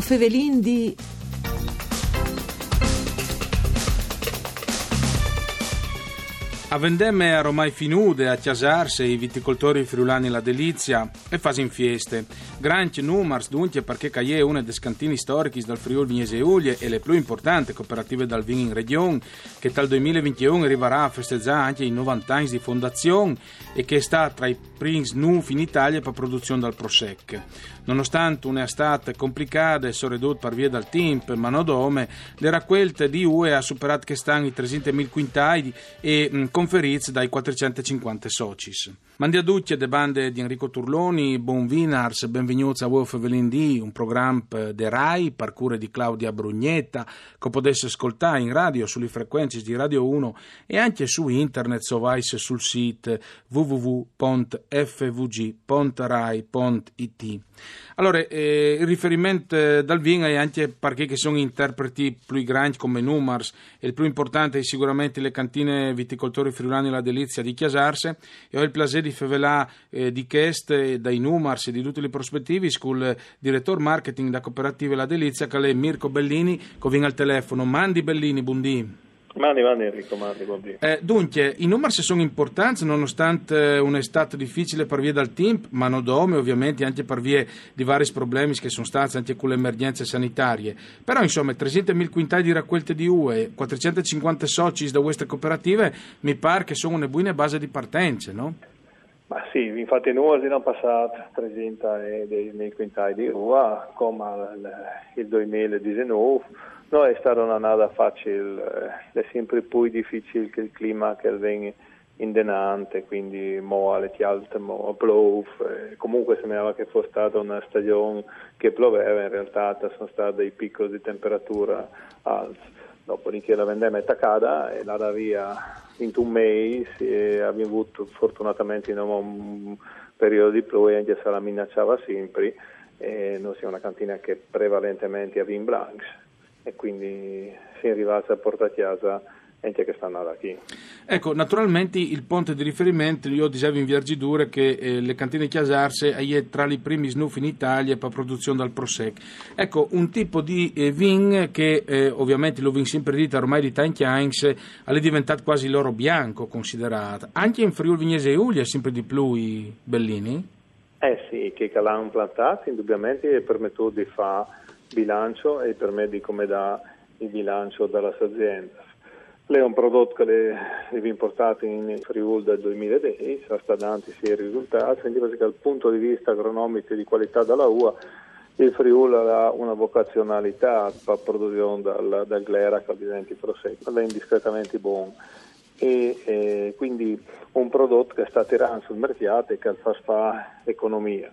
O fevelin di... A vendemme ormai finude, a chiasarse i viticoltori friulani la delizia e fasi in fieste. Granci, numars, dunque, perché Caie è una dei scantini storici dal Friul Vignese Ulie e le più importanti cooperative dal vino in regione, che dal 2021 arriverà a festeggiare anche i 90 anni di fondazione e che sta tra i primi nuovi in Italia per produzione dal Prosec. Nonostante un'estate complicata e soprattutto per via del tempo, ma non dome, le raccolte di UE ha superato che stanno i 300.000 quintali e mh, conferiti dai 450 socis. Mandi a tutti le bande di Enrico Turloni, buon vinars, benvenuti a Wolf Velindì, un programma de RAI, parcure di Claudia Brugnetta, che potesse ascoltare in radio sulle frequenze di Radio 1 e anche su internet, so vai sul sito www.fvg.rai.it. Allora, eh, il riferimento eh, dal vino è anche perché sono interpreti più grandi come Numars e il più importante è sicuramente le cantine viticoltori friulani La Delizia di Chiasarse e ho il piacere di favelà eh, di Chest eh, dai Numars e di tutti i prospettivi col direttore marketing da Cooperative La Delizia che è Mirko Bellini che viene al telefono. Mandi Bellini, buondì. Mandi, mandi Enrico, mandi, buondì. Eh, dunque, i numeri sono importanti nonostante un'estate difficile per via del tempo, ma non dome ovviamente anche per via di vari problemi che sono stati anche con le emergenze sanitarie. Però insomma 300.000 quintali di raccolte di UE, 450 soci da queste cooperative mi pare che sono una buona base di partenza, no? Ma sì, infatti noi abbiamo passato 300.000 quintali di UE come il 2019 No, è stata una nada facile, è sempre più difficile che il clima che viene indenante, quindi mo alle alte, mo piove, comunque sembrava che fosse stata una stagione che pioveva, in realtà sono stati dei picchi di temperatura alti. Dopodiché la vendemma è attaccata e la via in un mese e abbiamo avuto fortunatamente in un periodo di piove anche se la minacciava sempre e noi siamo una cantina che prevalentemente ha vin blancs e quindi si è arrivati a porta a casa anche che stanno da qui. Ecco, naturalmente il ponte di riferimento, io dicevo in Viagidure che eh, le cantine Chiasarse è tra i primi snuff in Italia per produzione dal Prosec. Ecco, un tipo di eh, vin che eh, ovviamente lo vin sempre dita ormai di tanti anni, è diventato quasi l'oro bianco considerato. Anche in Friuli Vignese e Ulia sempre di più i bellini? Eh sì, che l'hanno plantato indubbiamente è permesso di fare bilancio e per me di come dà il bilancio della sua azienda. Lei è un prodotto che è importato in Friuli dal 2010, sta dando sia risultati, quindi dal punto di vista agronomico e di qualità della uva il Friuli ha una vocazionalità per produzione dal, dal glera che ovviamente prosecco, è indiscretamente buono e eh, quindi un prodotto che sta tirando sul mercato e che fa fare economia.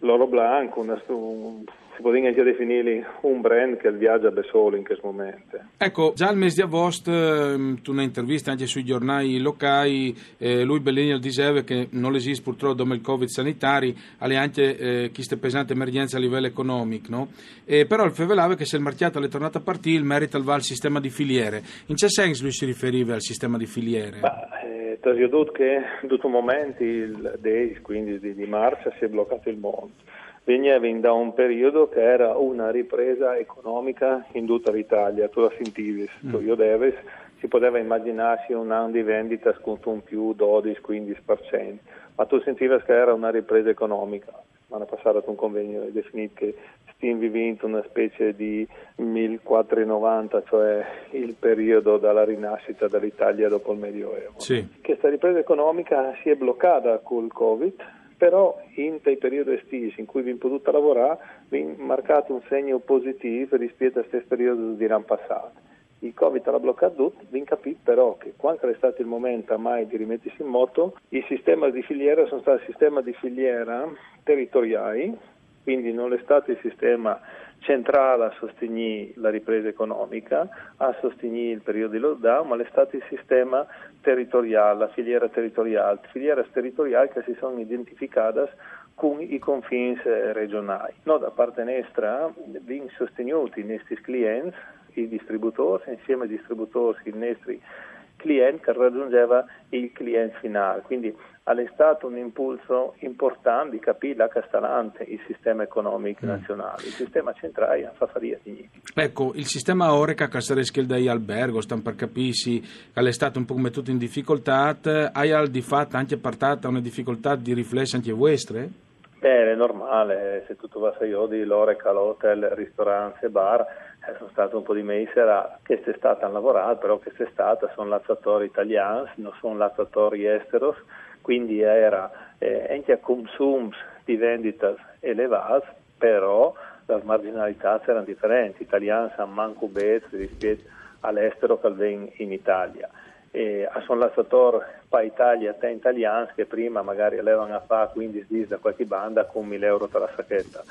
L'oro bianco, un, un si può anche definire un brand che viaggia da solo in questo momento. Ecco, già al mese di agosto, ehm, tu ne intervista anche sui giornali locali, eh, lui Bellini diceva che non esiste purtroppo dopo il Covid sanitari, alle anche eh, queste pesanti emergenze a livello economico, no? eh, però il fevelava che se il marchiato è tornato a partire, il merito va al sistema di filiere. In che senso lui si riferiva al sistema di filiere? Beh, eh, detto che in tutti i momenti, il 10, quindi di, di marzo, si è bloccato il mondo. Veniva da un periodo che era una ripresa economica in tutta l'Italia, tu la sentivi, mm. io deves, si poteva immaginarsi un anno di vendita con un più 12-15%, ma tu sentivi che era una ripresa economica. È passato un convegno e definito che stiamo vivendo una specie di 1490, cioè il periodo dalla rinascita dell'Italia dopo il Medioevo. Sì. Questa ripresa economica si è bloccata col Covid, però in quei periodi estivi in cui vi potuto lavorare vi marcato un segno positivo rispetto a questo periodo di passato. Il Covid l'ha bloccato tutto, vi capite però che quando è stato il momento mai di rimettersi in moto, i sistemi di filiera sono stati sistemi di filiera territoriali, quindi non è stato il sistema centrale a sostenere la ripresa economica, a sostenere il periodo di lockdown, ma è stato il sistema territoriale, la filiera territoriale, filiere territoriali che si sono identificate con i confini regionali. Noi da parte nostra abbiamo sostenuto i nostri clienti, i distributori, insieme ai distributori i nostri clienti che raggiungeva il cliente finale. Quindi è stato un impulso importante di capire la Castalante, il sistema economico mm. nazionale, il sistema centrale fa faria Ecco, il sistema Oreca che sarebbe dai albergo, stanno per capirsi che è stato un po' mettuto in difficoltà, hai al di fatto anche partata una difficoltà di riflesso anche vostre? Beh, è normale, se tutto va a Saiodi, l'Oreca, l'hotel, ristoranti e bar, eh, sono stato un po' di mesi che c'è stata a lavorare, però che c'è stata sono lazzatori italiani, non sono lazzatori esteros, quindi era eh, anche a consumi di vendita elevati, però le marginalità erano differenti, italiani hanno manco bezzi rispetto all'estero che vengono in Italia. E a son lazzator pa Italia te italiani che prima magari avevano a fare 15 dis da qualche banda con 1000 euro per la sacchetta.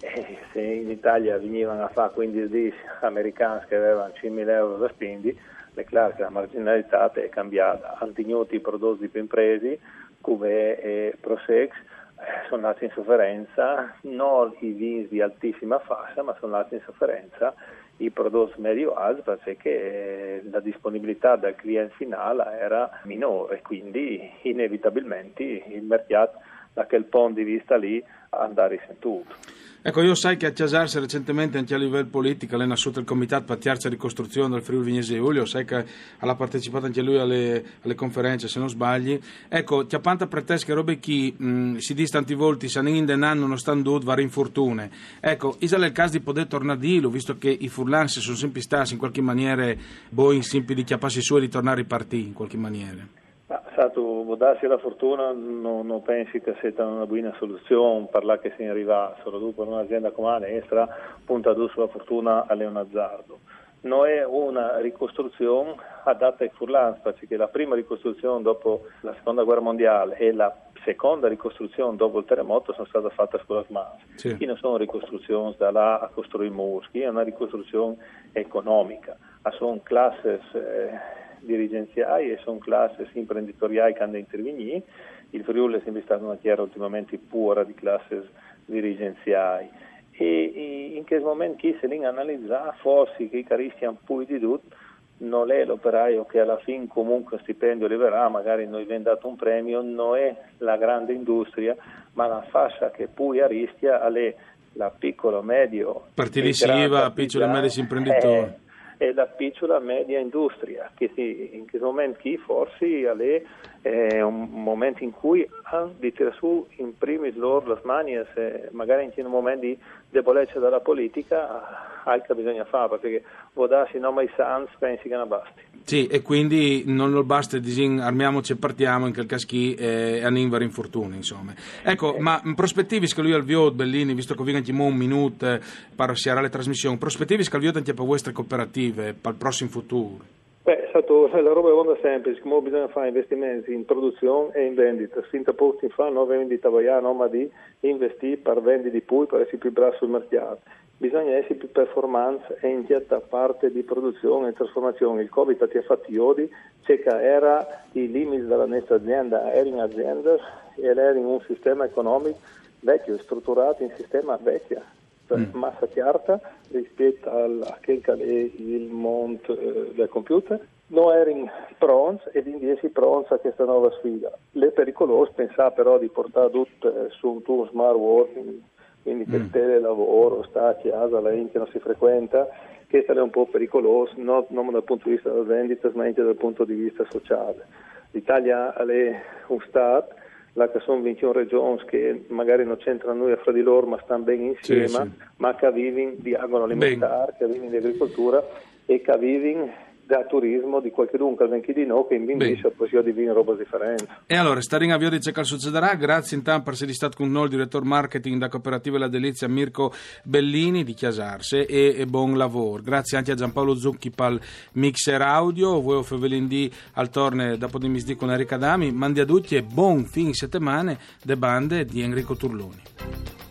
E se in Italia venivano a fare 15 dis americani che avevano 5.000 euro da spendere è chiaro che la marginalità è cambiata. Hanno tenuto i prodotti più impresi Cuvée e Prosex eh, sono nati in sofferenza. Non i vini di altissima fascia ma sono nati in sofferenza i prodotti medio-alti perché la disponibilità del cliente finale era minore, quindi inevitabilmente il mercato da quel punto di vista lì andare risentuto. Ecco, io sai che a Ciasarsi recentemente anche a livello politico è nasciuto il comitato per la ricostruzione del Friuli Vignese Giulio, sai che ha partecipato anche lui alle, alle conferenze se non sbagli. Ecco, ti appanta pretesca che robe chi si dice tanti volti, se ne nanno non stanno vari infortune. Ecco, isale il caso di poter tornare a dirlo, visto che i furlansi sono sempre stati in qualche maniera, voi sempre di chiappassi su e di tornare a ripartire in qualche maniera. Stato, darsi la fortuna non, non, pensi che sia una buona soluzione parlare che si arriva solo dopo un'azienda come la nostra punta giù sulla fortuna a Leon Azzardo. Non è una ricostruzione adatta ai furlans perché la prima ricostruzione dopo la seconda guerra mondiale e la seconda ricostruzione dopo il terremoto sono state fatte a scuola SMAS. Sì. Qui non sono ricostruzioni da là a costruire muri, è una ricostruzione economica. Sono classi eh, dirigenziali e sono classi imprenditoriali che hanno intervenuto. Il Friuli è sempre stata una terra ultimamente pura di classi dirigenziali. E in questo momento chi se li analizza, forse che i caristi hanno più di tutto, non è l'operaio che alla fine comunque un stipendio leverà, magari noi abbiamo dato un premio, non è la grande industria, ma la fascia che poi a rischia è la piccola, medio, partita piccola e media imprenditori. Eh, è la piccola media industria, che si, in questo momento qui forse è un momento in cui hanno di tirare su in primis loro le mani, magari in un momento di debolezza della politica, che bisogna fare, perché votarsi no mai sans pensi che non basti. Sì, e quindi non lo basta disin armiamoci e partiamo in quel caschi e a ninvare infortuni, insomma. Ecco, eh. ma prospettivi che lui al vio Bellini, visto che vi anche un minuto per siare le trasmissioni, prospettivi vio anche per vostre cooperative, per il prossimo futuro? Beh, stato, la roba è molto semplice, come bisogna fare investimenti in produzione e in vendita. Finta poco fa non vendita vogliamo, ma di investire per vendere di più, per essere più bravi sul mercato bisogna essere più performance e in certa parte di produzione e trasformazione. Il Covid ti ha fatto iodi, c'è che era i limiti della nostra azienda, era in azienda e era in un sistema economico vecchio, strutturato in sistema vecchio, cioè mm. massa chiara rispetto a quel che è il mondo eh, del computer. Non erano pronti ed indiesi pronti a questa nuova sfida. Le pericolose pensare però di portare tutto eh, su un tuo smart working quindi per mm. telelavoro, sta a casa, la gente non si frequenta, questo è un po' pericoloso, non, non dal punto di vista della vendita, ma anche dal punto di vista sociale. L'Italia è un Stato, là che sono 21 regioni che magari non c'entrano noi fra di loro, ma stanno bene insieme, sì, sì. ma che vivono di agroalimentare, che vivono di agricoltura e che vivono da turismo di qualche dunque, anche di no, che invindisce poi si divina roba differente. E allora, stare in avvio di che succederà, grazie intanto per essere stato con noi il direttore marketing da Cooperativa La Delizia Mirko Bellini di Chiasarse e, e, buon lavoro. Grazie anche a Giampaolo Zucchi il mixer audio, voi o Fevelindì al torne dopo di misdì con Enrica Dami, mandi a tutti e buon fin settimane de bande di Enrico Turloni.